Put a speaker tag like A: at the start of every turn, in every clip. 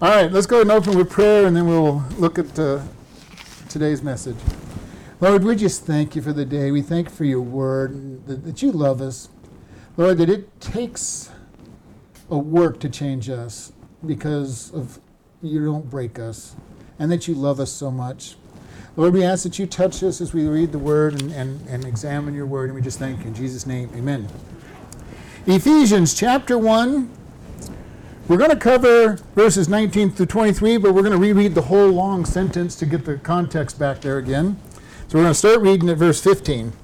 A: All right, let's go and open with prayer and then we'll look at uh, today's message. Lord, we just thank you for the day. We thank you for your word, that, that you love us. Lord, that it takes a work to change us because of you don't break us and that you love us so much. Lord, we ask that you touch us as we read the word and, and, and examine your word, and we just thank you. In Jesus' name, amen. Ephesians chapter 1. We're going to cover verses 19 through 23, but we're going to reread the whole long sentence to get the context back there again. So we're going to start reading at verse 15.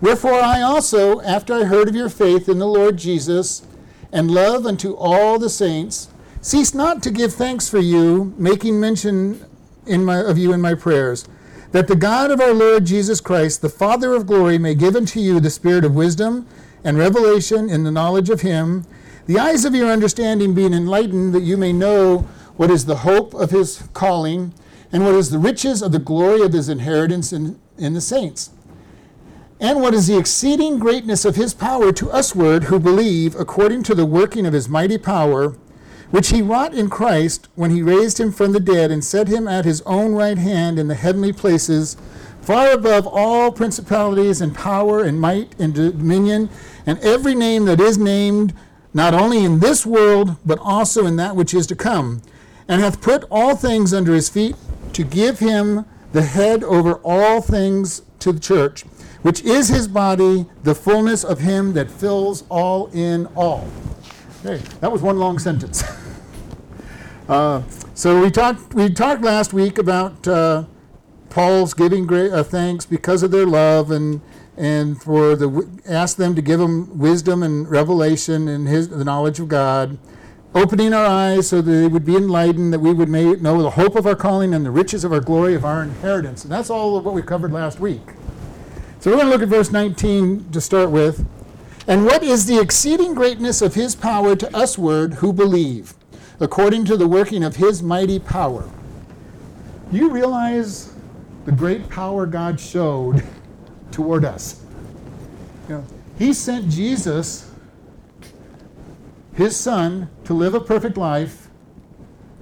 A: Wherefore I also, after I heard of your faith in the Lord Jesus, and love unto all the saints, cease not to give thanks for you, making mention my, of you in my prayers, that the God of our Lord Jesus Christ, the Father of glory, may give unto you the spirit of wisdom and revelation in the knowledge of him the eyes of your understanding being enlightened, that you may know what is the hope of his calling, and what is the riches of the glory of his inheritance in, in the saints, and what is the exceeding greatness of his power to usward who believe, according to the working of his mighty power, which he wrought in Christ when he raised him from the dead and set him at his own right hand in the heavenly places, far above all principalities and power and might and dominion, and every name that is named not only in this world, but also in that which is to come, and hath put all things under his feet to give him the head over all things to the church, which is his body, the fullness of him that fills all in all. Okay, that was one long sentence. uh, so we talked we talked last week about uh, Paul's giving great uh, thanks because of their love and and for the ask them to give them wisdom and revelation and his the knowledge of God, opening our eyes so that they would be enlightened, that we would may, know the hope of our calling and the riches of our glory of our inheritance. And that's all of what we covered last week. So we're going to look at verse 19 to start with. And what is the exceeding greatness of his power to usward who believe, according to the working of his mighty power? You realize the great power God showed toward us. You know, he sent Jesus, his son, to live a perfect life,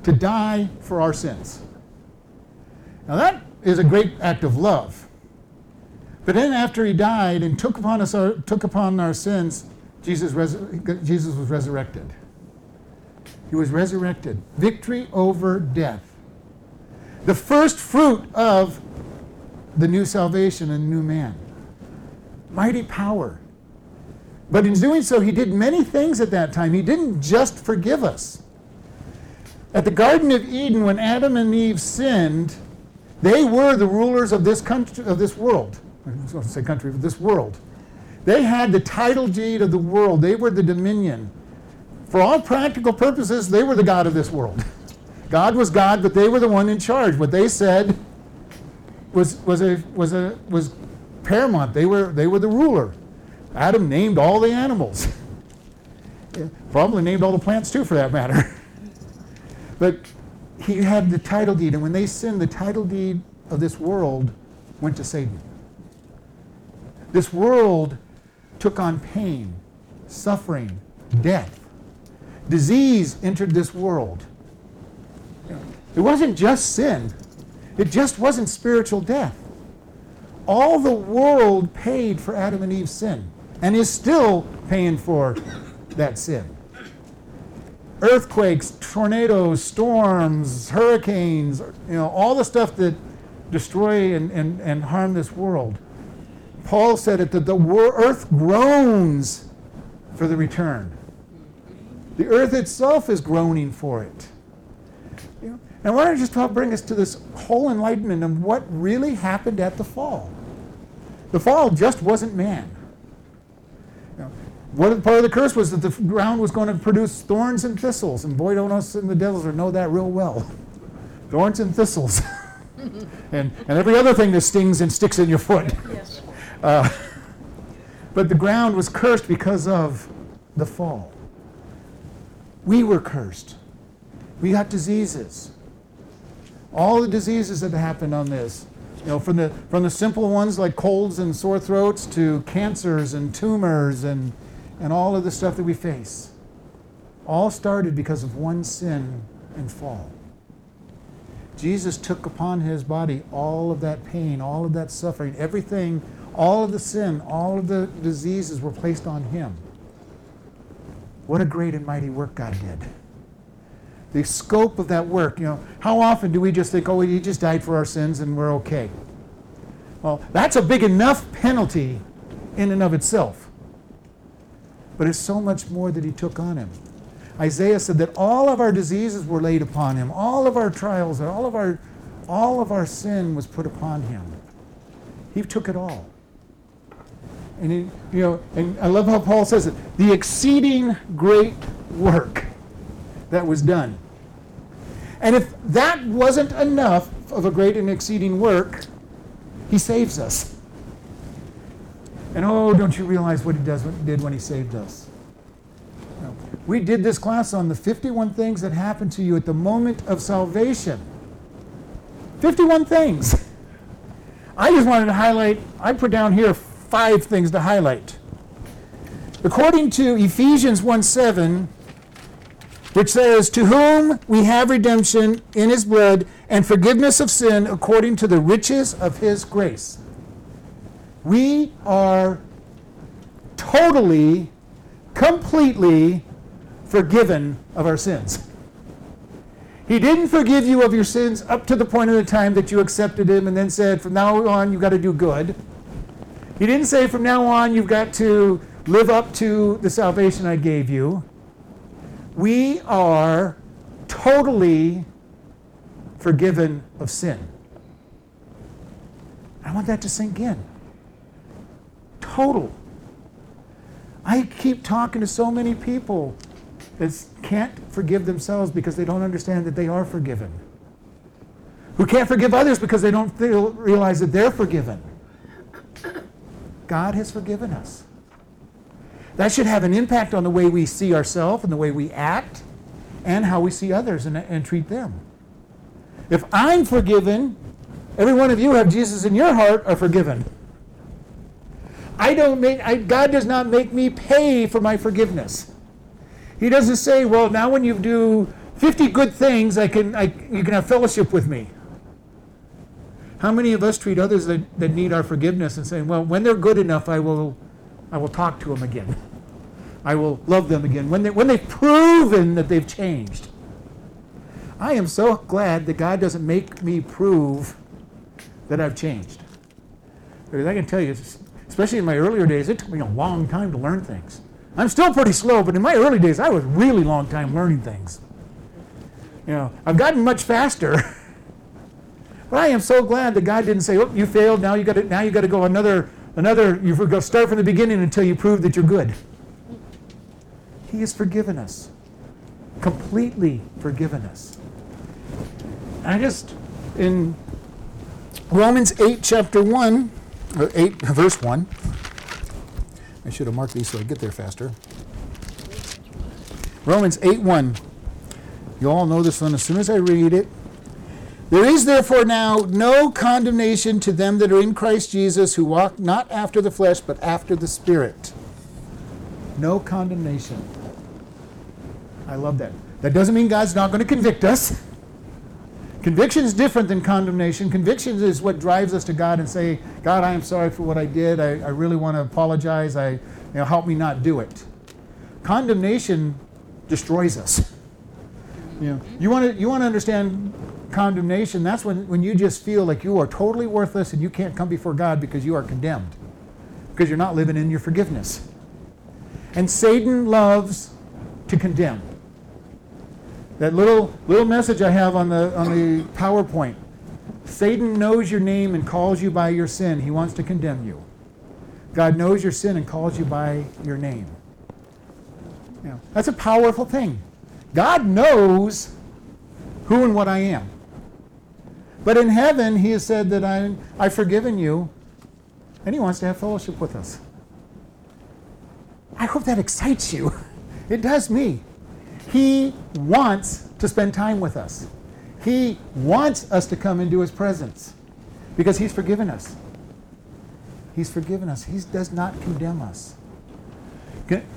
A: to die for our sins. Now that is a great act of love. But then after he died and took upon us our, took upon our sins, Jesus, res- Jesus was resurrected. He was resurrected. Victory over death. The first fruit of the new salvation and new man. Mighty power. But in doing so, he did many things at that time. He didn't just forgive us. At the Garden of Eden, when Adam and Eve sinned, they were the rulers of this country, of this world. I was going to say country, but this world. They had the title deed of the world. They were the dominion. For all practical purposes, they were the God of this world. God was God, but they were the one in charge. What they said was, was, a, was, a, was paramount. They were, they were the ruler. Adam named all the animals. Probably named all the plants too, for that matter. but he had the title deed, and when they sinned, the title deed of this world went to Satan. This world took on pain, suffering, death. Disease entered this world. It wasn't just sin, it just wasn't spiritual death. All the world paid for Adam and Eve's sin and is still paying for that sin. Earthquakes, tornadoes, storms, hurricanes, you know, all the stuff that destroy and, and, and harm this world. Paul said it that the earth groans for the return. The earth itself is groaning for it. And I want to just talk, bring us to this whole enlightenment of what really happened at the fall. The fall just wasn't man. You know, what part of the curse was that the ground was going to produce thorns and thistles, and boy, don't us in the desert know that real well. thorns and thistles, and and every other thing that stings and sticks in your foot. Yes. Uh, but the ground was cursed because of the fall. We were cursed. We got diseases all the diseases that happened on this. You know, from the from the simple ones like colds and sore throats to cancers and tumors and and all of the stuff that we face. All started because of one sin and fall. Jesus took upon his body all of that pain, all of that suffering, everything, all of the sin, all of the diseases were placed on him. What a great and mighty work God did. The scope of that work, you know, how often do we just think, oh, he just died for our sins and we're okay? Well, that's a big enough penalty in and of itself. But it's so much more that he took on him. Isaiah said that all of our diseases were laid upon him, all of our trials, all of our all of our sin was put upon him. He took it all. And he, you know, and I love how Paul says it, the exceeding great work that was done. And if that wasn't enough of a great and exceeding work, he saves us. And oh, don't you realize what he does, what he did when he saved us? We did this class on the 51 things that happen to you at the moment of salvation. 51 things. I just wanted to highlight, I put down here five things to highlight. According to Ephesians 1 7, which says, To whom we have redemption in his blood and forgiveness of sin according to the riches of his grace. We are totally, completely forgiven of our sins. He didn't forgive you of your sins up to the point of the time that you accepted him and then said, From now on, you've got to do good. He didn't say, From now on, you've got to live up to the salvation I gave you. We are totally forgiven of sin. I want that to sink in. Total. I keep talking to so many people that can't forgive themselves because they don't understand that they are forgiven. Who can't forgive others because they don't feel, realize that they're forgiven. God has forgiven us. That should have an impact on the way we see ourselves and the way we act and how we see others and, and treat them. If I'm forgiven, every one of you who have Jesus in your heart are forgiven. I don't make I, God does not make me pay for my forgiveness. He doesn't say, "Well, now when you do 50 good things, I can I, you can have fellowship with me." How many of us treat others that, that need our forgiveness and say, "Well, when they're good enough, I will I will talk to them again. I will love them again when they when they've proven that they've changed." I am so glad that God doesn't make me prove that I've changed. Because I can tell you, especially in my earlier days, it took me a long time to learn things. I'm still pretty slow, but in my early days, I was really long time learning things. You know, I've gotten much faster. but I am so glad that God didn't say, "Oh, you failed. Now you got to now you got to go another another. You go start from the beginning until you prove that you're good." He has forgiven us, completely forgiven us. I just, in Romans 8, chapter 1, or 8, verse 1, I should have marked these so I get there faster. Romans 8, 1. You all know this one as soon as I read it. There is therefore now no condemnation to them that are in Christ Jesus who walk not after the flesh but after the Spirit. No condemnation. I love that. That doesn't mean God's not going to convict us. Conviction is different than condemnation. Conviction is what drives us to God and say, God, I am sorry for what I did. I, I really want to apologize. I, you know, help me not do it. Condemnation destroys us. You know, you want to you want to understand condemnation. That's when, when you just feel like you are totally worthless and you can't come before God because you are condemned, because you're not living in your forgiveness. And Satan loves to condemn. That little little message I have on the on the PowerPoint. Satan knows your name and calls you by your sin. He wants to condemn you. God knows your sin and calls you by your name. You know, that's a powerful thing. God knows who and what I am. But in heaven, He has said that I, I've forgiven you, and He wants to have fellowship with us. I hope that excites you. It does me. He wants to spend time with us. He wants us to come into His presence because He's forgiven us. He's forgiven us. He does not condemn us.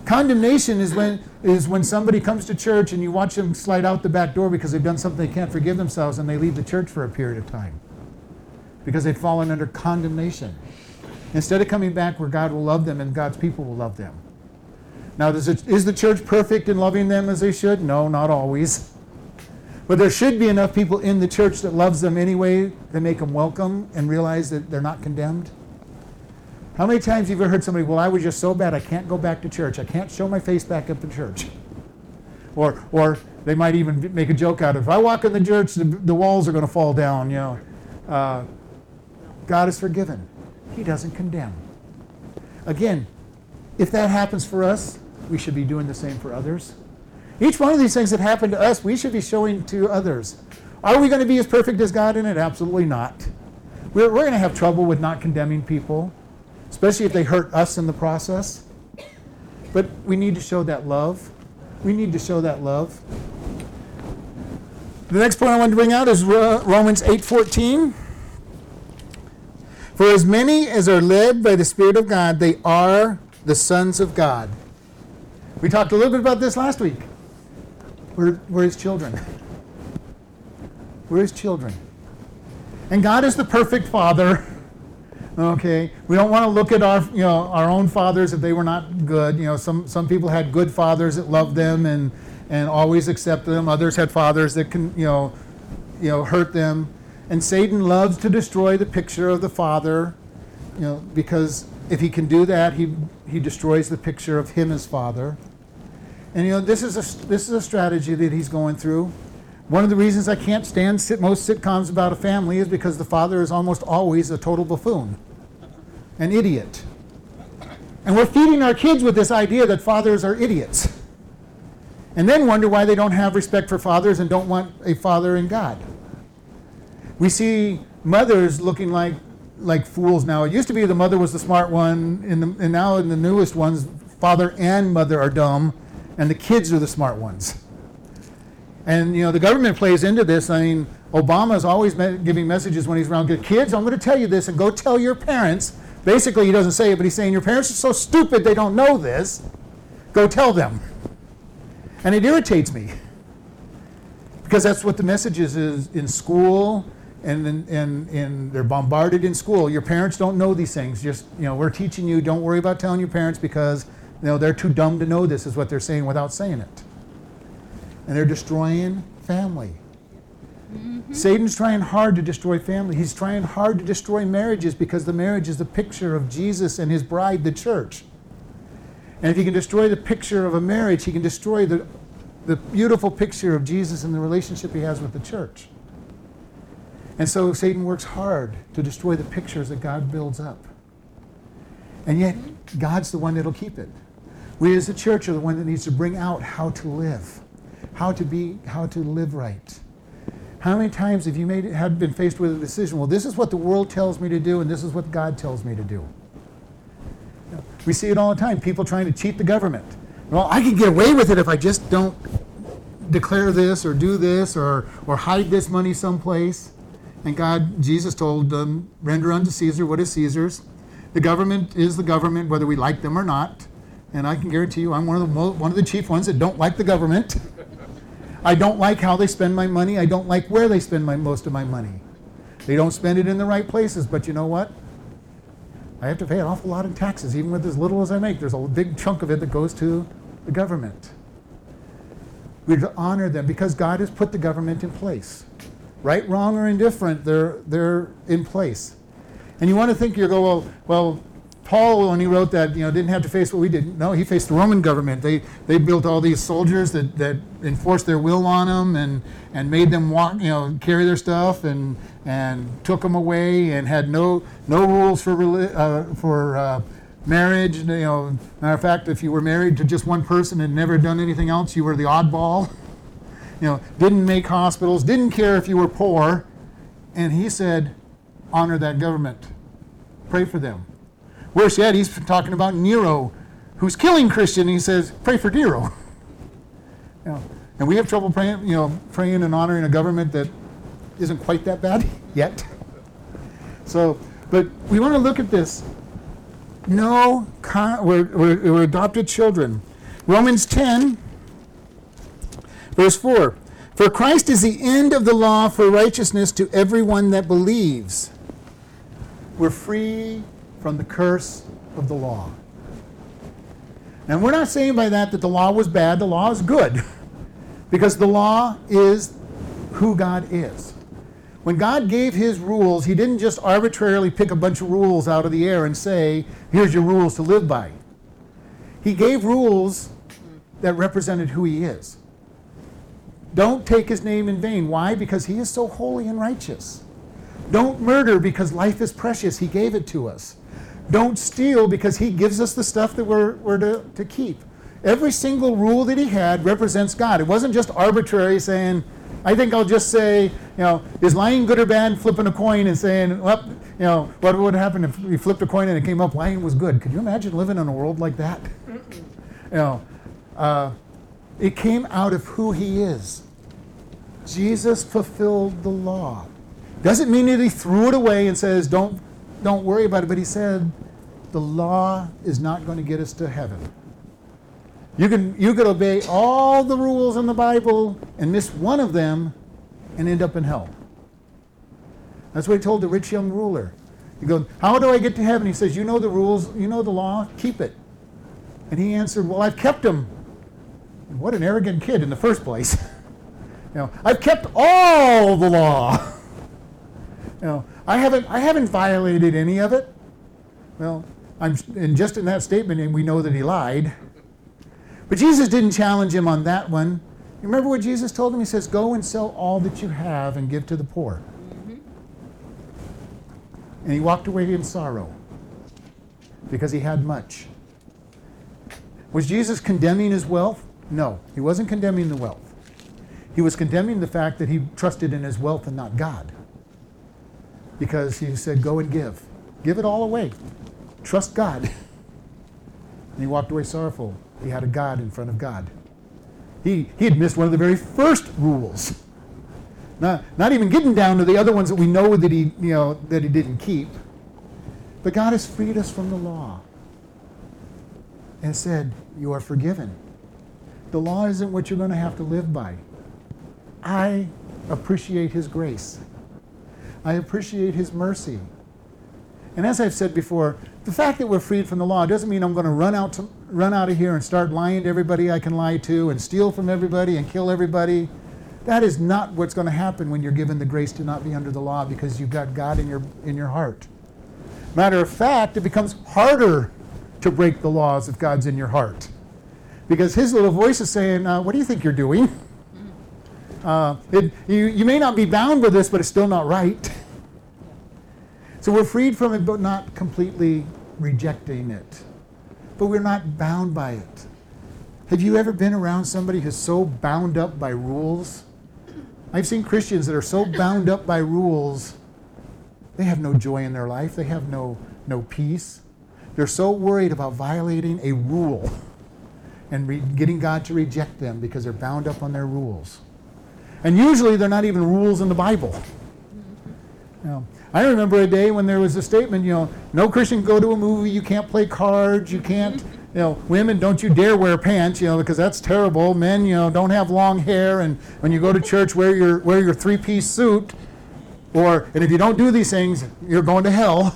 A: Condemnation is when is when somebody comes to church and you watch them slide out the back door because they've done something they can't forgive themselves and they leave the church for a period of time because they've fallen under condemnation. Instead of coming back where God will love them and God's people will love them. Now, does it, is the church perfect in loving them as they should? No, not always. But there should be enough people in the church that loves them anyway that make them welcome and realize that they're not condemned. How many times have you ever heard somebody, well, I was just so bad I can't go back to church. I can't show my face back up in church. Or, or they might even make a joke out of, if I walk in the church, the, the walls are going to fall down, you know. Uh, God is forgiven. He doesn't condemn. Again, if that happens for us, we should be doing the same for others. Each one of these things that happen to us, we should be showing to others. Are we going to be as perfect as God in it? Absolutely not. We're, we're going to have trouble with not condemning people, especially if they hurt us in the process. But we need to show that love. We need to show that love. The next point I want to bring out is Romans 8:14. For as many as are led by the Spirit of God, they are the sons of God. We talked a little bit about this last week. We're, we're his children. We're his children. And God is the perfect father. Okay, we don't want to look at our, you know, our own fathers if they were not good. You know, some, some people had good fathers that loved them and, and always accepted them. Others had fathers that can, you know, you know, hurt them. And Satan loves to destroy the picture of the father, you know, because if he can do that, he, he destroys the picture of him as father. And you know, this is a this is a strategy that he's going through. One of the reasons I can't stand sit, most sitcoms about a family is because the father is almost always a total buffoon, an idiot. And we're feeding our kids with this idea that fathers are idiots. And then wonder why they don't have respect for fathers and don't want a father in God. We see mothers looking like like fools now. It used to be the mother was the smart one, the, and now in the newest ones, father and mother are dumb, and the kids are the smart ones. And you know the government plays into this. I mean, Obama is always me- giving messages when he's around kids. I'm going to tell you this, and go tell your parents. Basically, he doesn't say it, but he's saying your parents are so stupid they don't know this. Go tell them. And it irritates me because that's what the message is, is in school and, and, and they're bombarded in school. Your parents don't know these things. Just, you know, we're teaching you, don't worry about telling your parents because, you know, they're too dumb to know this, is what they're saying without saying it. And they're destroying family. Mm-hmm. Satan's trying hard to destroy family. He's trying hard to destroy marriages because the marriage is the picture of Jesus and his bride, the church. And if he can destroy the picture of a marriage, he can destroy the, the beautiful picture of Jesus and the relationship he has with the church. And so Satan works hard to destroy the pictures that God builds up. And yet, God's the one that'll keep it. We as the church are the one that needs to bring out how to live, how to be, how to live right. How many times have you made have been faced with a decision? Well, this is what the world tells me to do, and this is what God tells me to do. We see it all the time. People trying to cheat the government. Well, I can get away with it if I just don't declare this or do this or or hide this money someplace. And God, Jesus told them, render unto Caesar what is Caesar's. The government is the government, whether we like them or not. And I can guarantee you, I'm one of the, one of the chief ones that don't like the government. I don't like how they spend my money. I don't like where they spend my, most of my money. They don't spend it in the right places. But you know what? I have to pay an awful lot in taxes, even with as little as I make. There's a big chunk of it that goes to the government. We're to honor them because God has put the government in place right, wrong, or indifferent, they're, they're in place. And you want to think, you go, well, well, Paul, when he wrote that, you know, didn't have to face what we did. No, he faced the Roman government. They, they built all these soldiers that, that enforced their will on them and, and made them walk, you know, carry their stuff and, and took them away and had no, no rules for, uh, for uh, marriage. You know, matter of fact, if you were married to just one person and never done anything else, you were the oddball. you know, didn't make hospitals, didn't care if you were poor. And he said, honor that government. Pray for them. Worse yet, he's talking about Nero, who's killing Christian. he says, pray for Nero. you know, and we have trouble praying, you know, praying and honoring a government that isn't quite that bad yet. So, but we want to look at this. no, con- we're, we're, we're adopted children. Romans 10, verse 4. For Christ is the end of the law for righteousness to everyone that believes. We're free from the curse of the law. And we're not saying by that that the law was bad, the law is good. Because the law is who God is. When God gave his rules, he didn't just arbitrarily pick a bunch of rules out of the air and say, here's your rules to live by. He gave rules that represented who he is. Don't take his name in vain. Why? Because he is so holy and righteous. Don't murder because life is precious. He gave it to us. Don't steal because he gives us the stuff that we're, we're to, to keep. Every single rule that he had represents God. It wasn't just arbitrary saying, I think I'll just say, you know, is lying good or bad? Flipping a coin and saying, well, you know, what would happen if we flipped a coin and it came up lying was good? Could you imagine living in a world like that? you know, uh, it came out of who he is. Jesus fulfilled the law. Doesn't mean that he threw it away and says, don't, don't worry about it, but he said, the law is not going to get us to heaven. You can, you could obey all the rules in the Bible and miss one of them and end up in hell. That's what he told the rich young ruler. He goes, How do I get to heaven? He says, You know the rules, you know the law, keep it. And he answered, Well, I've kept them. And what an arrogant kid in the first place. you know, I've kept all the law. you know, I haven't, I haven't violated any of it. Well, I'm, and just in that statement, and we know that he lied. But Jesus didn't challenge him on that one. Remember what Jesus told him? He says, Go and sell all that you have and give to the poor. Mm-hmm. And he walked away in sorrow because he had much. Was Jesus condemning his wealth? No, he wasn't condemning the wealth. He was condemning the fact that he trusted in his wealth and not God. Because he said, Go and give. Give it all away. Trust God. And he walked away sorrowful. He had a God in front of God. He, he had missed one of the very first rules. Not, not even getting down to the other ones that we know that he, you know, that he didn't keep. But God has freed us from the law and said, You are forgiven. The law isn't what you're going to have to live by. I appreciate his grace. I appreciate his mercy. And as I've said before, the fact that we're freed from the law doesn't mean I'm going to run out to, run out of here and start lying to everybody I can lie to and steal from everybody and kill everybody. That is not what's going to happen when you're given the grace to not be under the law because you've got God in your in your heart. Matter of fact, it becomes harder to break the laws if God's in your heart. Because his little voice is saying, uh, What do you think you're doing? Uh, it, you, you may not be bound with this, but it's still not right. So we're freed from it, but not completely rejecting it. But we're not bound by it. Have you ever been around somebody who's so bound up by rules? I've seen Christians that are so bound up by rules, they have no joy in their life, they have no, no peace. They're so worried about violating a rule and re- getting God to reject them because they're bound up on their rules. And usually they're not even rules in the Bible. You know, I remember a day when there was a statement, you know, no Christian go to a movie, you can't play cards, you can't, you know, women, don't you dare wear pants, you know, because that's terrible. Men, you know, don't have long hair, and when you go to church, wear your wear your three-piece suit, or and if you don't do these things, you're going to hell.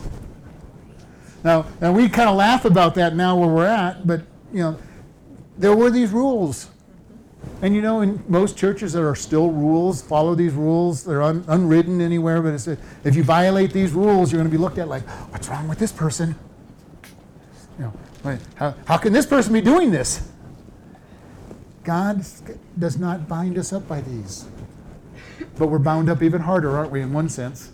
A: Now, and we kind of laugh about that now where we're at, but you know, there were these rules and you know, in most churches, there are still rules. Follow these rules. They're un- unwritten anywhere. But a, if you violate these rules, you're going to be looked at like, what's wrong with this person? You know, how, how can this person be doing this? God does not bind us up by these. But we're bound up even harder, aren't we, in one sense?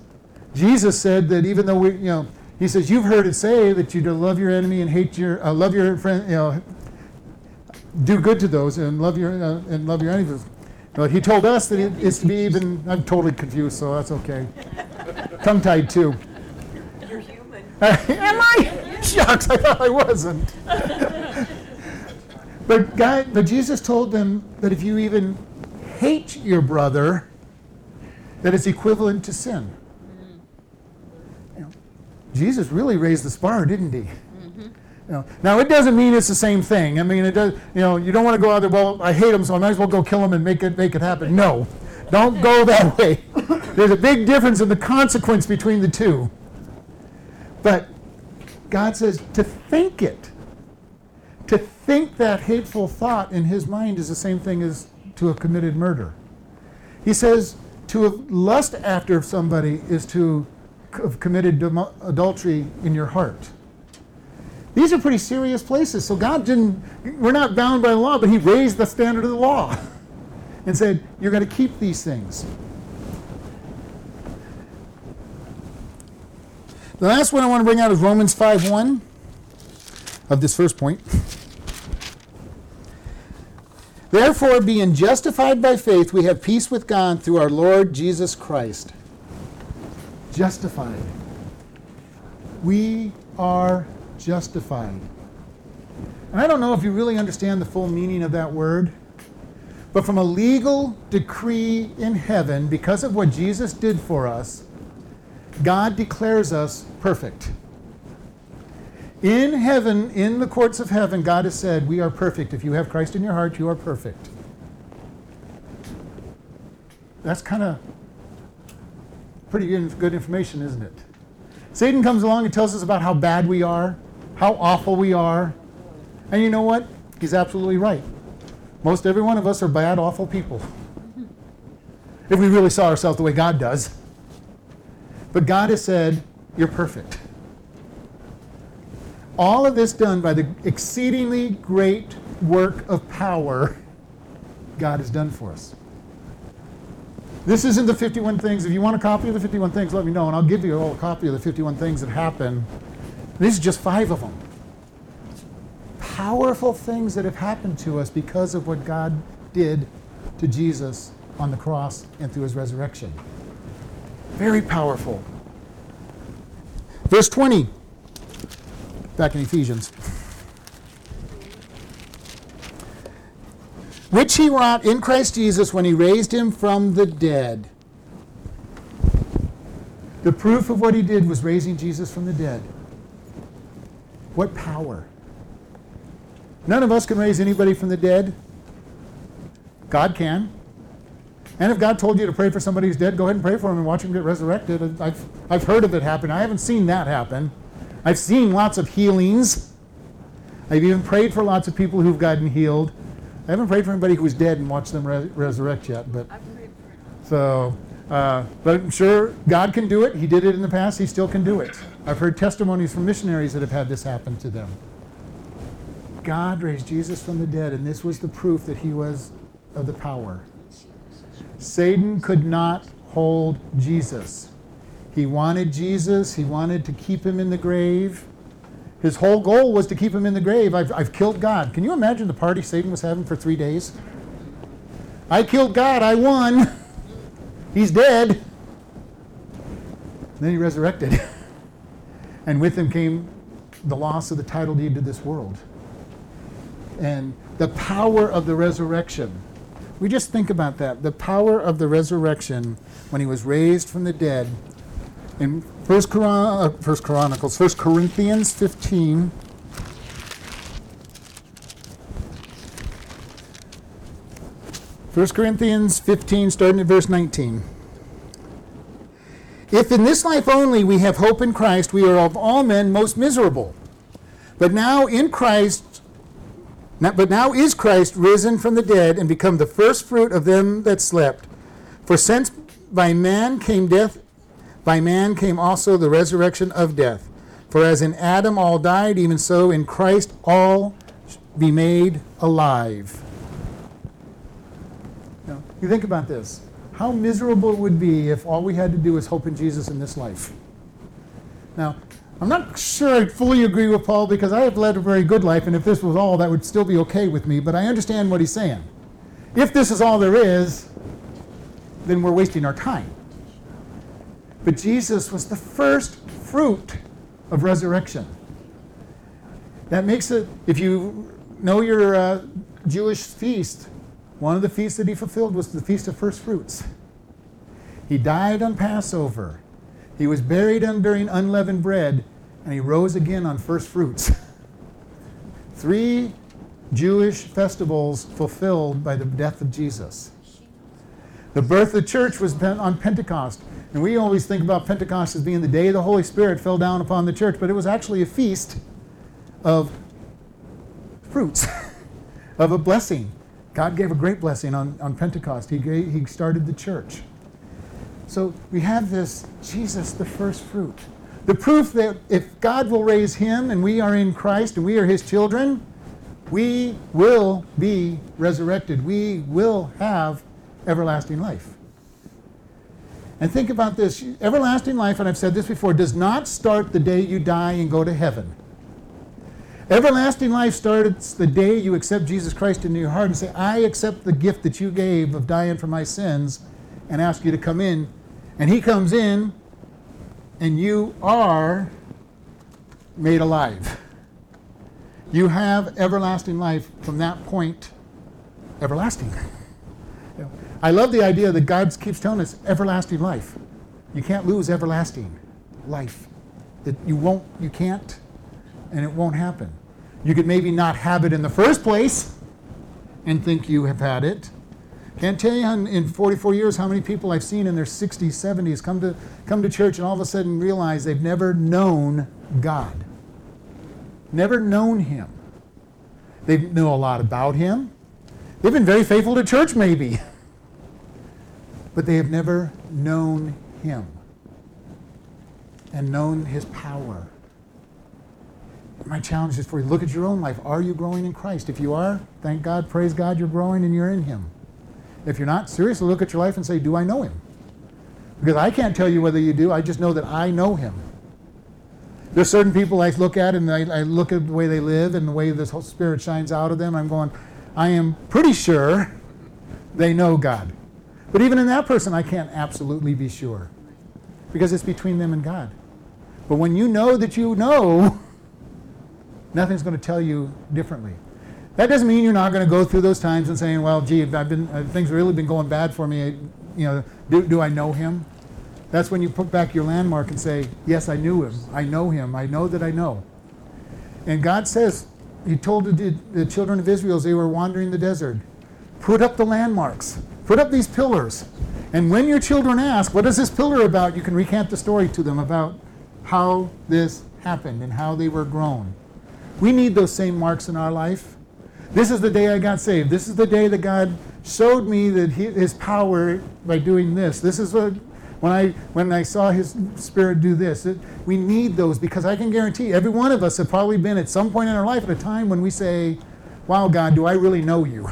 A: Jesus said that even though we, you know, he says, you've heard it say that you to love your enemy and hate your, uh, love your friend, you know, do good to those and love your uh, and love your enemies. But he told us that it is to be even. I'm totally confused, so that's okay. Tongue tied too.
B: You're human.
A: Am I? Shucks, I thought I wasn't. but God, but Jesus told them that if you even hate your brother, that it's equivalent to sin. You know, Jesus really raised the bar, didn't he? You know, now it doesn't mean it's the same thing. I mean, it does. You know, you don't want to go out there. Well, I hate them, so I might as well go kill them and make it make it happen. No, don't go that way. There's a big difference in the consequence between the two. But God says to think it, to think that hateful thought in His mind is the same thing as to have committed murder. He says to have lust after somebody is to have committed adultery in your heart. These are pretty serious places. So God didn't, we're not bound by the law, but He raised the standard of the law and said, you're going to keep these things. The last one I want to bring out is Romans 5 1 of this first point. Therefore, being justified by faith, we have peace with God through our Lord Jesus Christ. Justified. We are justified. And I don't know if you really understand the full meaning of that word, but from a legal decree in heaven, because of what Jesus did for us, God declares us perfect. In heaven, in the courts of heaven, God has said, We are perfect. If you have Christ in your heart, you are perfect. That's kind of pretty good information, isn't it? Satan comes along and tells us about how bad we are, how awful we are. And you know what? He's absolutely right. Most every one of us are bad, awful people. If we really saw ourselves the way God does. But God has said, You're perfect. All of this done by the exceedingly great work of power God has done for us. This isn't the 51 things. If you want a copy of the 51 things, let me know, and I'll give you all a copy of the 51 things that happen. These are just five of them. Powerful things that have happened to us because of what God did to Jesus on the cross and through his resurrection. Very powerful. Verse 20, back in Ephesians. Which he wrought in Christ Jesus when he raised him from the dead. The proof of what he did was raising Jesus from the dead. What power! None of us can raise anybody from the dead. God can. And if God told you to pray for somebody who's dead, go ahead and pray for him and watch him get resurrected. I've, I've heard of it happen. I haven't seen that happen. I've seen lots of healings. I've even prayed for lots of people who've gotten healed. I haven't prayed for anybody who was dead and watched them re- resurrect yet. But so, uh, but I'm sure God can do it. He did it in the past. He still can do it. I've heard testimonies from missionaries that have had this happen to them. God raised Jesus from the dead, and this was the proof that he was of the power. Satan could not hold Jesus. He wanted Jesus, he wanted to keep him in the grave. His whole goal was to keep him in the grave. I've, I've killed God. Can you imagine the party Satan was having for three days? I killed God, I won. He's dead. And then he resurrected. and with him came the loss of the title deed to this world. And the power of the resurrection. We just think about that. The power of the resurrection when he was raised from the dead. In First, Chron- uh, First Chronicles, First Corinthians 15. First Corinthians 15, starting at verse 19. If in this life only we have hope in Christ, we are of all men most miserable. But now in Christ now, but now is Christ risen from the dead and become the first fruit of them that slept. For since by man came death, by man came also the resurrection of death. For as in Adam all died, even so in Christ all be made alive. You think about this. How miserable it would be if all we had to do was hope in Jesus in this life. Now, I'm not sure I fully agree with Paul because I have led a very good life, and if this was all, that would still be okay with me, but I understand what he's saying. If this is all there is, then we're wasting our time. But Jesus was the first fruit of resurrection. That makes it, if you know your uh, Jewish feast, one of the feasts that he fulfilled was the Feast of First Fruits. He died on Passover. He was buried during unleavened bread, and he rose again on first fruits. three Jewish festivals fulfilled by the death of Jesus. The birth of the church was on Pentecost. And we always think about Pentecost as being the day the Holy Spirit fell down upon the church, but it was actually a feast of fruits, of a blessing. God gave a great blessing on, on Pentecost. He, gave, he started the church. So we have this Jesus, the first fruit. The proof that if God will raise him and we are in Christ and we are his children, we will be resurrected. We will have everlasting life. And think about this everlasting life, and I've said this before, does not start the day you die and go to heaven. Everlasting life starts the day you accept Jesus Christ into your heart and say, I accept the gift that you gave of dying for my sins and ask you to come in. And he comes in, and you are made alive. You have everlasting life from that point, everlasting. I love the idea that God keeps telling us everlasting life. You can't lose everlasting life. That you won't, you can't, and it won't happen. You could maybe not have it in the first place and think you have had it. Can't tell you in 44 years how many people I've seen in their 60s, 70s come to, come to church and all of a sudden realize they've never known God. Never known Him. They know a lot about Him. They've been very faithful to church, maybe. but they have never known him and known his power. My challenge is for you look at your own life. Are you growing in Christ? If you are, thank God, praise God, you're growing and you're in him. If you're not, seriously look at your life and say, Do I know him? Because I can't tell you whether you do, I just know that I know him. There's certain people I look at and I, I look at the way they live and the way this the Spirit shines out of them. I'm going, I am pretty sure they know God. But even in that person, I can't absolutely be sure because it's between them and God. But when you know that you know, nothing's going to tell you differently. That doesn't mean you're not going to go through those times and saying, "Well, gee, I've been uh, things have really been going bad for me. You know, do, do I know him?" That's when you put back your landmark and say, "Yes, I knew him. I know him. I know that I know." And God says, He told the, the children of Israel as they were wandering the desert, "Put up the landmarks." Put up these pillars. And when your children ask, What is this pillar about? you can recant the story to them about how this happened and how they were grown. We need those same marks in our life. This is the day I got saved. This is the day that God showed me that he, His power by doing this. This is what when I when I saw His Spirit do this. It, we need those because I can guarantee every one of us have probably been at some point in our life at a time when we say, "Wow, God, do I really know You?"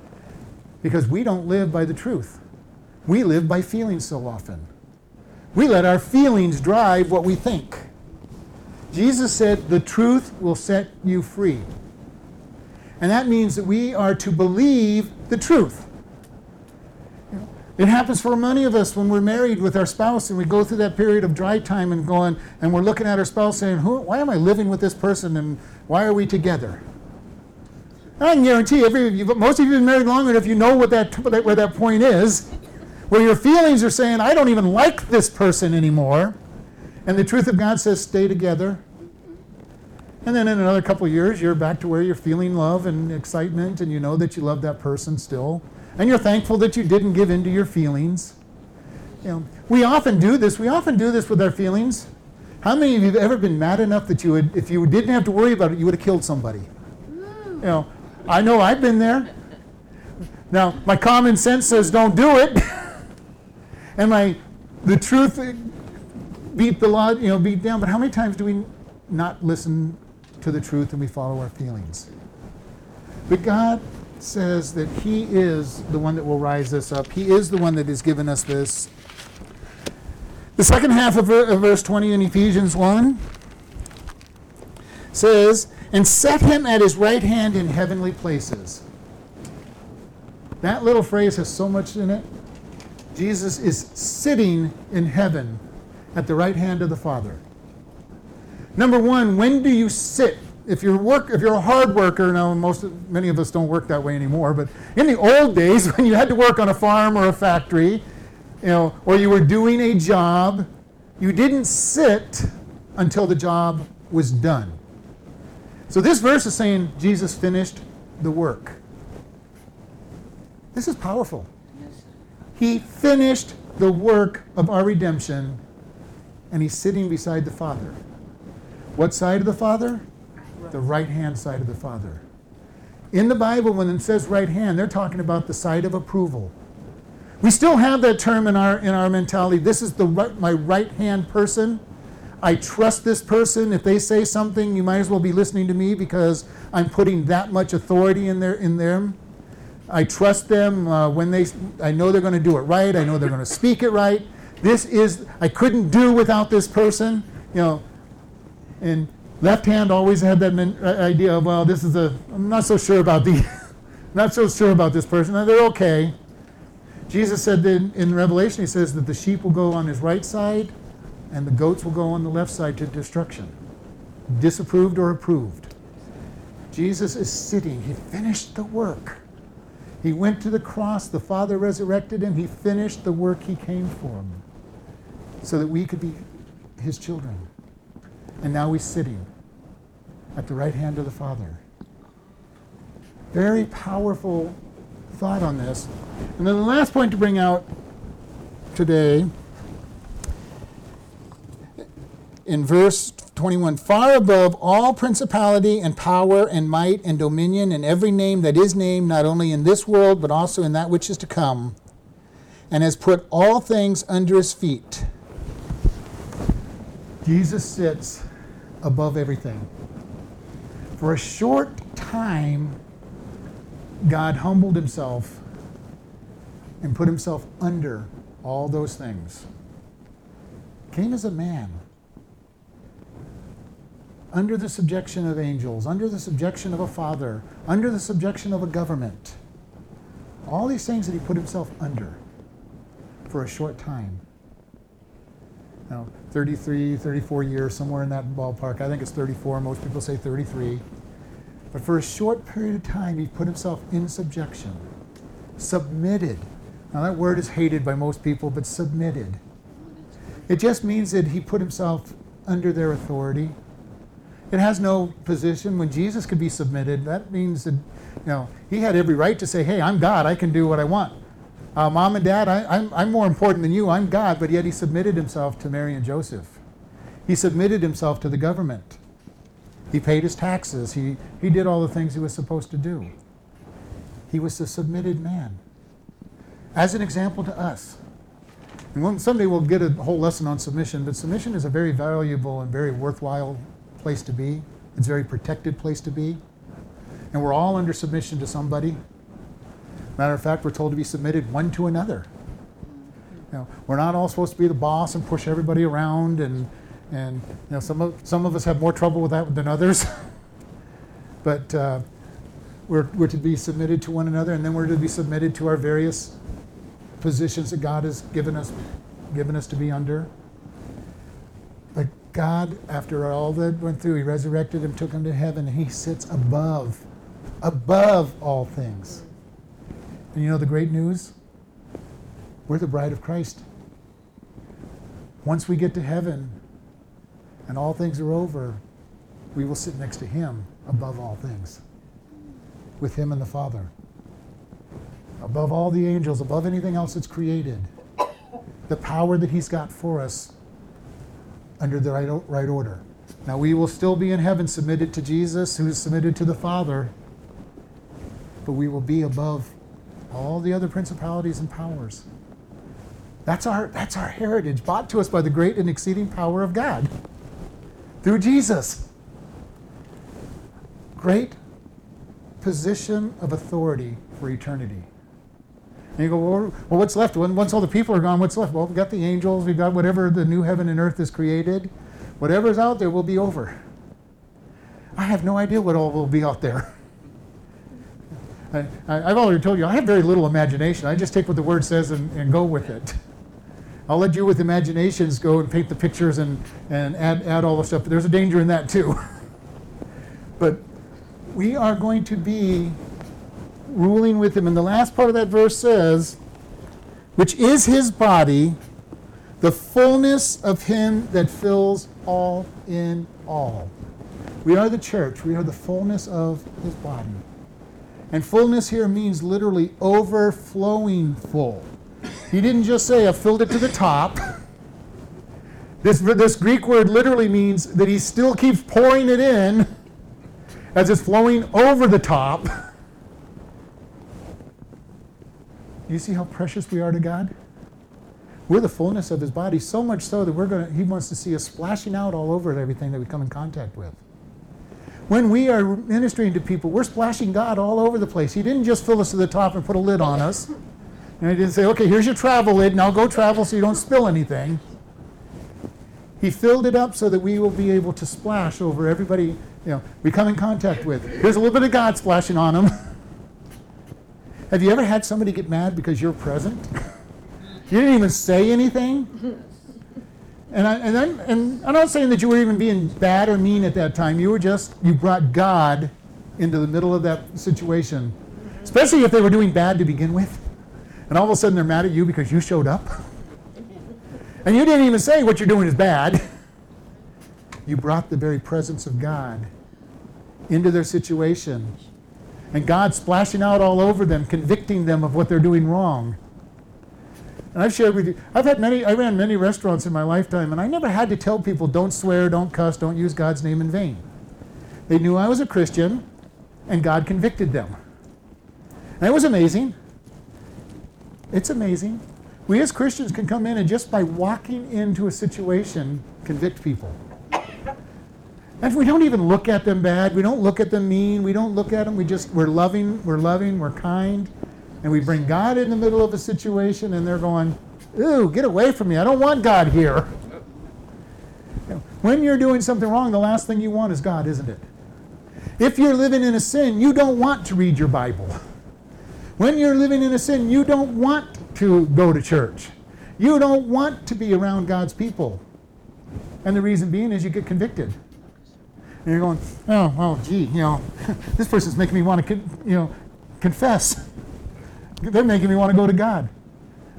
A: because we don't live by the truth. We live by feelings so often. We let our feelings drive what we think. Jesus said, The truth will set you free. And that means that we are to believe the truth. It happens for many of us when we're married with our spouse and we go through that period of dry time and going and we're looking at our spouse saying, Why am I living with this person and why are we together? I can guarantee every you, most of you have been married long enough, you know what that, where that point is, where your feelings are saying, I don't even like this person anymore. And the truth of God says, stay together. And then in another couple years, you're back to where you're feeling love and excitement, and you know that you love that person still. And you're thankful that you didn't give in to your feelings. You know, we often do this. We often do this with our feelings. How many of you have ever been mad enough that you would, if you didn't have to worry about it, you would have killed somebody? You know, I know I've been there. Now, my common sense says don't do it. and my the truth beat the law, you know, beat down. But how many times do we not listen to the truth and we follow our feelings? But God says that He is the one that will rise us up. He is the one that has given us this. The second half of verse 20 in Ephesians 1 says, and set him at his right hand in heavenly places. That little phrase has so much in it. Jesus is sitting in heaven at the right hand of the Father. Number one, when do you sit? If you're work, if you're a hard worker, now most many of us don't work that way anymore. But in the old days, when you had to work on a farm or a factory, you know, or you were doing a job, you didn't sit until the job was done. So this verse is saying Jesus finished the work. This is powerful. He finished the work of our redemption, and he's sitting beside the Father. What side of the Father? The right hand side of the Father. In the Bible, when it says right hand, they're talking about the side of approval. We still have that term in our in our mentality. This is the right, my right hand person. I trust this person. If they say something, you might as well be listening to me because I'm putting that much authority in there in them. I trust them uh, when they. I know they're going to do it right. I know they're going to speak it right. This is. I couldn't do without this person. You know. And left hand always had that uh, idea of well, this is a. I'm not so sure about the. not so sure about this person. They're okay. Jesus said that in Revelation, he says that the sheep will go on his right side and the goats will go on the left side to destruction. Disapproved or approved. Jesus is sitting. He finished the work. He went to the cross. The Father resurrected him. He finished the work he came for so that we could be his children. And now he's sitting at the right hand of the Father. Very powerful thought on this. And then the last point to bring out today in verse 21 far above all principality and power and might and dominion and every name that is named, not only in this world, but also in that which is to come, and has put all things under his feet. Jesus sits above everything. For a short time, God humbled himself and put himself under all those things. Came as a man, under the subjection of angels, under the subjection of a father, under the subjection of a government. All these things that he put himself under for a short time. Now, 33, 34 years, somewhere in that ballpark. I think it's 34. Most people say 33. But for a short period of time, he put himself in subjection, submitted. Now, that word is hated by most people, but submitted. It just means that he put himself under their authority. It has no position. When Jesus could be submitted, that means that, you know, he had every right to say, hey, I'm God, I can do what I want. Uh, Mom and Dad, I, I'm, I'm more important than you, I'm God, but yet he submitted himself to Mary and Joseph. He submitted himself to the government. He paid his taxes. He, he did all the things he was supposed to do. He was a submitted man. As an example to us. And someday we'll get a whole lesson on submission, but submission is a very valuable and very worthwhile place to be. It's a very protected place to be. And we're all under submission to somebody. Matter of fact, we're told to be submitted one to another. You know, we're not all supposed to be the boss and push everybody around and and you know some of some of us have more trouble with that than others. but uh, we're we're to be submitted to one another, and then we're to be submitted to our various positions that God has given us given us to be under. But God, after all that went through, He resurrected him, took him to heaven, and He sits above, above all things. And you know the great news? We're the bride of Christ. Once we get to heaven, and all things are over, we will sit next to him above all things, with him and the Father, above all the angels, above anything else that's created. The power that he's got for us under the right, right order. Now, we will still be in heaven submitted to Jesus, who is submitted to the Father, but we will be above all the other principalities and powers. That's our, that's our heritage, bought to us by the great and exceeding power of God through Jesus. Great position of authority for eternity. And you go, well, well, what's left? Once all the people are gone, what's left? Well, we've got the angels, we've got whatever the new heaven and earth is created. Whatever's out there will be over. I have no idea what all will be out there. I, have already told you, I have very little imagination. I just take what the word says and, and go with it. I'll let you with imaginations go and paint the pictures and, and add, add all the stuff. But there's a danger in that too. but we are going to be ruling with him. And the last part of that verse says, which is his body, the fullness of him that fills all in all. We are the church. We are the fullness of his body. And fullness here means literally overflowing full. He didn't just say, I filled it to the top. This, this Greek word literally means that he still keeps pouring it in as it's flowing over the top. You see how precious we are to God? We're the fullness of his body, so much so that we're to, he wants to see us splashing out all over everything that we come in contact with. When we are ministering to people, we're splashing God all over the place. He didn't just fill us to the top and put a lid on us. And he didn't say, okay, here's your travel lid, now go travel so you don't spill anything. He filled it up so that we will be able to splash over everybody you know, we come in contact with. Here's a little bit of God splashing on them. Have you ever had somebody get mad because you're present? You didn't even say anything? And, I, and, I'm, and I'm not saying that you were even being bad or mean at that time. You were just, you brought God into the middle of that situation, especially if they were doing bad to begin with. And all of a sudden they're mad at you because you showed up. And you didn't even say what you're doing is bad. You brought the very presence of God into their situation. And God splashing out all over them, convicting them of what they're doing wrong. And I've shared with you, I've had many, I ran many restaurants in my lifetime, and I never had to tell people don't swear, don't cuss, don't use God's name in vain. They knew I was a Christian, and God convicted them. And it was amazing. It's amazing. We as Christians can come in and just by walking into a situation, convict people. And we don't even look at them bad, we don't look at them mean, we don't look at them, we just, we're loving, we're loving, we're kind, and we bring God in the middle of a situation and they're going, ooh, get away from me, I don't want God here. When you're doing something wrong, the last thing you want is God, isn't it? If you're living in a sin, you don't want to read your Bible. When you're living in a sin, you don't want to go to church. You don't want to be around God's people. And the reason being is you get convicted. And you're going, oh, well, gee, you know, this person's making me want to, you know, confess. They're making me want to go to God.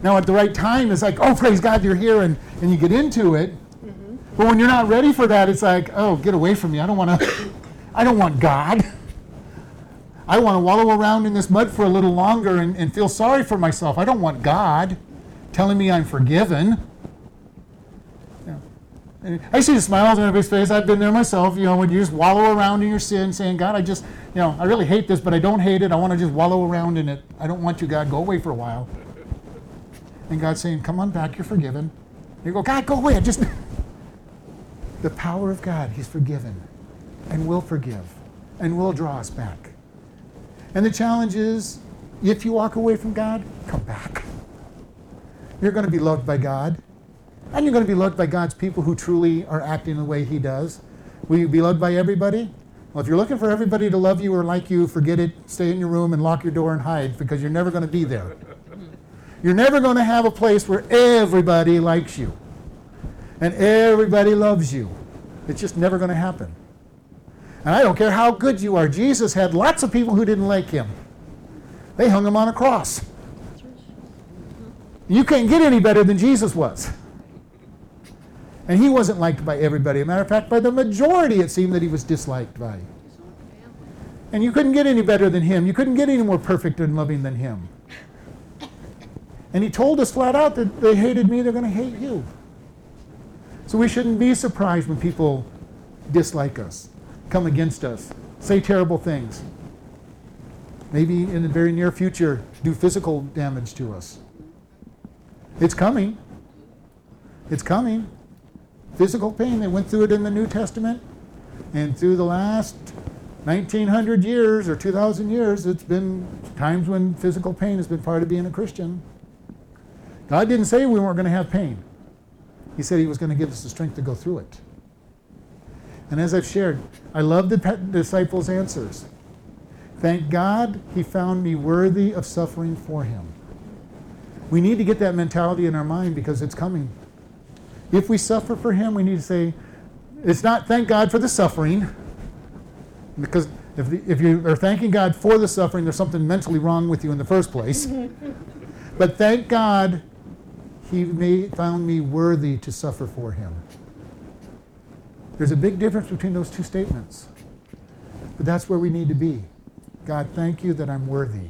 A: Now, at the right time, it's like, oh, praise God, you're here, and, and you get into it. Mm-hmm. But when you're not ready for that, it's like, oh, get away from me. I don't want to, I don't want God. I want to wallow around in this mud for a little longer and, and feel sorry for myself. I don't want God telling me I'm forgiven. I see the smiles on everybody's face. I've been there myself. You know, when you just wallow around in your sin, saying, "God, I just, you know, I really hate this, but I don't hate it. I want to just wallow around in it. I don't want you, God. Go away for a while." And God's saying, "Come on back. You're forgiven." You go, "God, go away. I just." the power of God. He's forgiven, and will forgive, and will draw us back. And the challenge is, if you walk away from God, come back. You're going to be loved by God. And you're going to be loved by God's people who truly are acting the way He does. Will you be loved by everybody? Well, if you're looking for everybody to love you or like you, forget it. Stay in your room and lock your door and hide because you're never going to be there. You're never going to have a place where everybody likes you and everybody loves you. It's just never going to happen. And I don't care how good you are. Jesus had lots of people who didn't like him. They hung him on a cross. You can't get any better than Jesus was. And he wasn't liked by everybody. As a matter of fact, by the majority, it seemed that he was disliked by. And you couldn't get any better than him. You couldn't get any more perfect and loving than him. And he told us flat out that they hated me, they're going to hate you. So we shouldn't be surprised when people dislike us, come against us, say terrible things. Maybe in the very near future, do physical damage to us. It's coming. It's coming physical pain. They went through it in the New Testament. And through the last 1900 years or 2000 years, it's been times when physical pain has been part of being a Christian. God didn't say we weren't going to have pain, He said He was going to give us the strength to go through it. And as I've shared, I love the disciples' answers. Thank God He found me worthy of suffering for Him. We need to get that mentality in our mind because it's coming. If we suffer for Him, we need to say, it's not thank God for the suffering, because if, the, if you are thanking God for the suffering, there's something mentally wrong with you in the first place. but thank God He made, found me worthy to suffer for Him. There's a big difference between those two statements. But that's where we need to be. God, thank you that I'm worthy.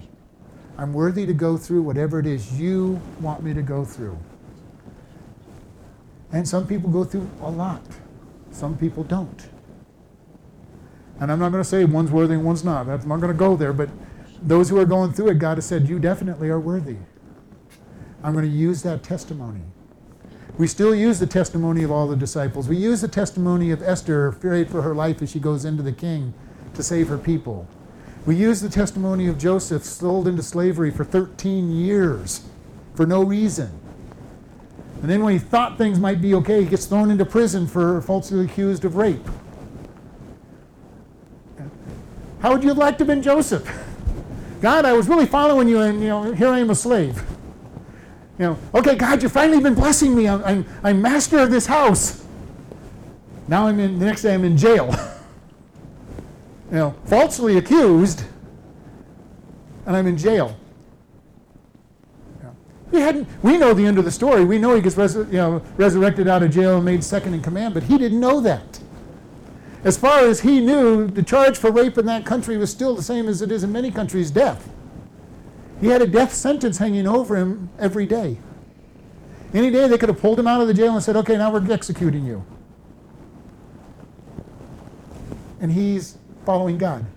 A: I'm worthy to go through whatever it is you want me to go through. And some people go through a lot, some people don't. And I'm not going to say one's worthy and one's not. I'm not going to go there, but those who are going through it, God has said, You definitely are worthy. I'm going to use that testimony. We still use the testimony of all the disciples. We use the testimony of Esther, afraid for her life as she goes into the king to save her people. We use the testimony of Joseph, sold into slavery for 13 years for no reason. And then when he thought things might be okay, he gets thrown into prison for falsely accused of rape. How would you have liked to have been Joseph? God, I was really following you, and you know, here I am a slave. You know, okay, God, you've finally been blessing me. I'm, I'm, I'm master of this house. Now I'm in. The next day, I'm in jail. you know, falsely accused, and I'm in jail. We hadn't. We know the end of the story. We know he gets you know, resurrected out of jail and made second in command, but he didn't know that. As far as he knew, the charge for rape in that country was still the same as it is in many countries death. He had a death sentence hanging over him every day. Any day they could have pulled him out of the jail and said, okay, now we're executing you. And he's following God,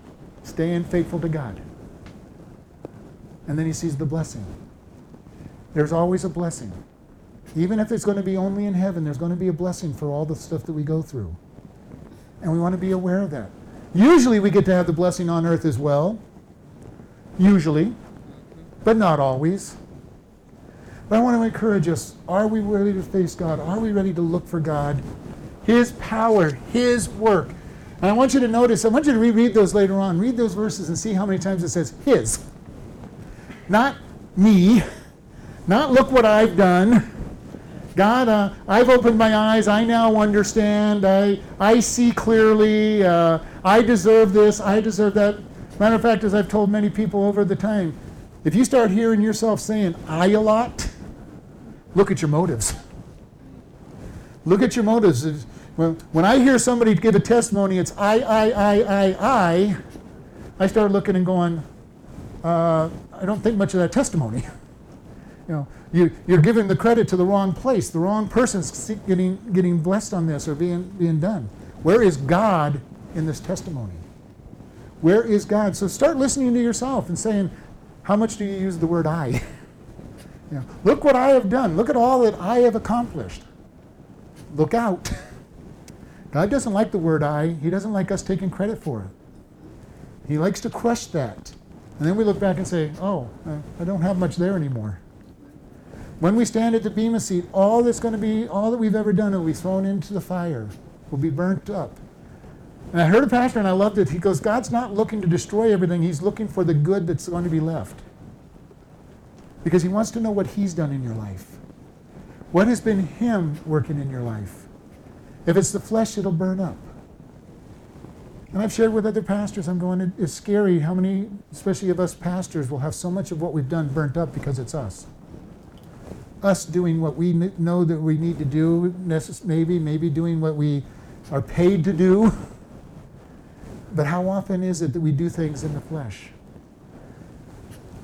A: staying faithful to God. And then he sees the blessing. There's always a blessing. Even if it's going to be only in heaven, there's going to be a blessing for all the stuff that we go through. And we want to be aware of that. Usually we get to have the blessing on earth as well. Usually. But not always. But I want to encourage us are we ready to face God? Are we ready to look for God? His power, His work. And I want you to notice, I want you to reread those later on. Read those verses and see how many times it says His. Not me. Not look what I've done. God, uh, I've opened my eyes. I now understand. I, I see clearly. Uh, I deserve this. I deserve that. Matter of fact, as I've told many people over the time, if you start hearing yourself saying I a lot, look at your motives. Look at your motives. When, when I hear somebody give a testimony, it's I, I, I, I, I, I start looking and going, uh, I don't think much of that testimony. you know, you, you're giving the credit to the wrong place. The wrong person's getting, getting blessed on this or being, being done. Where is God in this testimony? Where is God? So start listening to yourself and saying, how much do you use the word I? you know, look what I have done. Look at all that I have accomplished. Look out. God doesn't like the word I. He doesn't like us taking credit for it. He likes to crush that. And then we look back and say, oh, I don't have much there anymore. When we stand at the Bema seat, all that's going to be, all that we've ever done will be thrown into the fire, will be burnt up. And I heard a pastor and I loved it. He goes, God's not looking to destroy everything, He's looking for the good that's going to be left. Because He wants to know what He's done in your life. What has been Him working in your life? If it's the flesh, it'll burn up. And I've shared with other pastors, I'm going, it's scary how many, especially of us pastors, will have so much of what we've done burnt up because it's us us doing what we know that we need to do, maybe, maybe doing what we are paid to do. But how often is it that we do things in the flesh?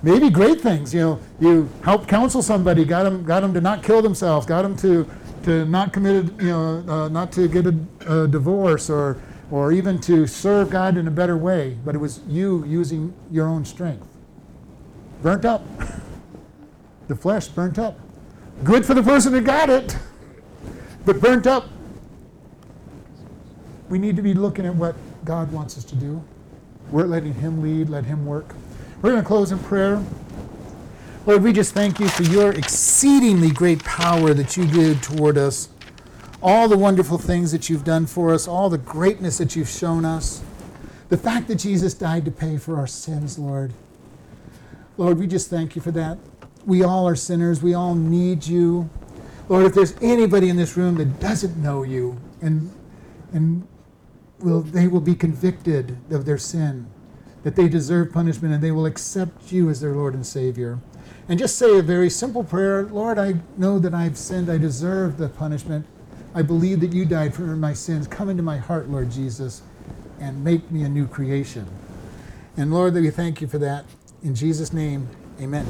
A: Maybe great things, you know, you help counsel somebody, got them, got them to not kill themselves, got them to, to not commit, you know, uh, not to get a, a divorce or, or even to serve God in a better way, but it was you using your own strength. Burnt up. the flesh burnt up. Good for the person who got it, but burnt up. We need to be looking at what God wants us to do. We're letting Him lead, let Him work. We're going to close in prayer. Lord, we just thank you for your exceedingly great power that you give toward us, all the wonderful things that you've done for us, all the greatness that you've shown us, the fact that Jesus died to pay for our sins, Lord. Lord, we just thank you for that. We all are sinners. We all need you. Lord, if there's anybody in this room that doesn't know you and, and will, they will be convicted of their sin, that they deserve punishment, and they will accept you as their Lord and Savior. And just say a very simple prayer Lord, I know that I've sinned. I deserve the punishment. I believe that you died for my sins. Come into my heart, Lord Jesus, and make me a new creation. And Lord, we thank you for that. In Jesus' name, amen.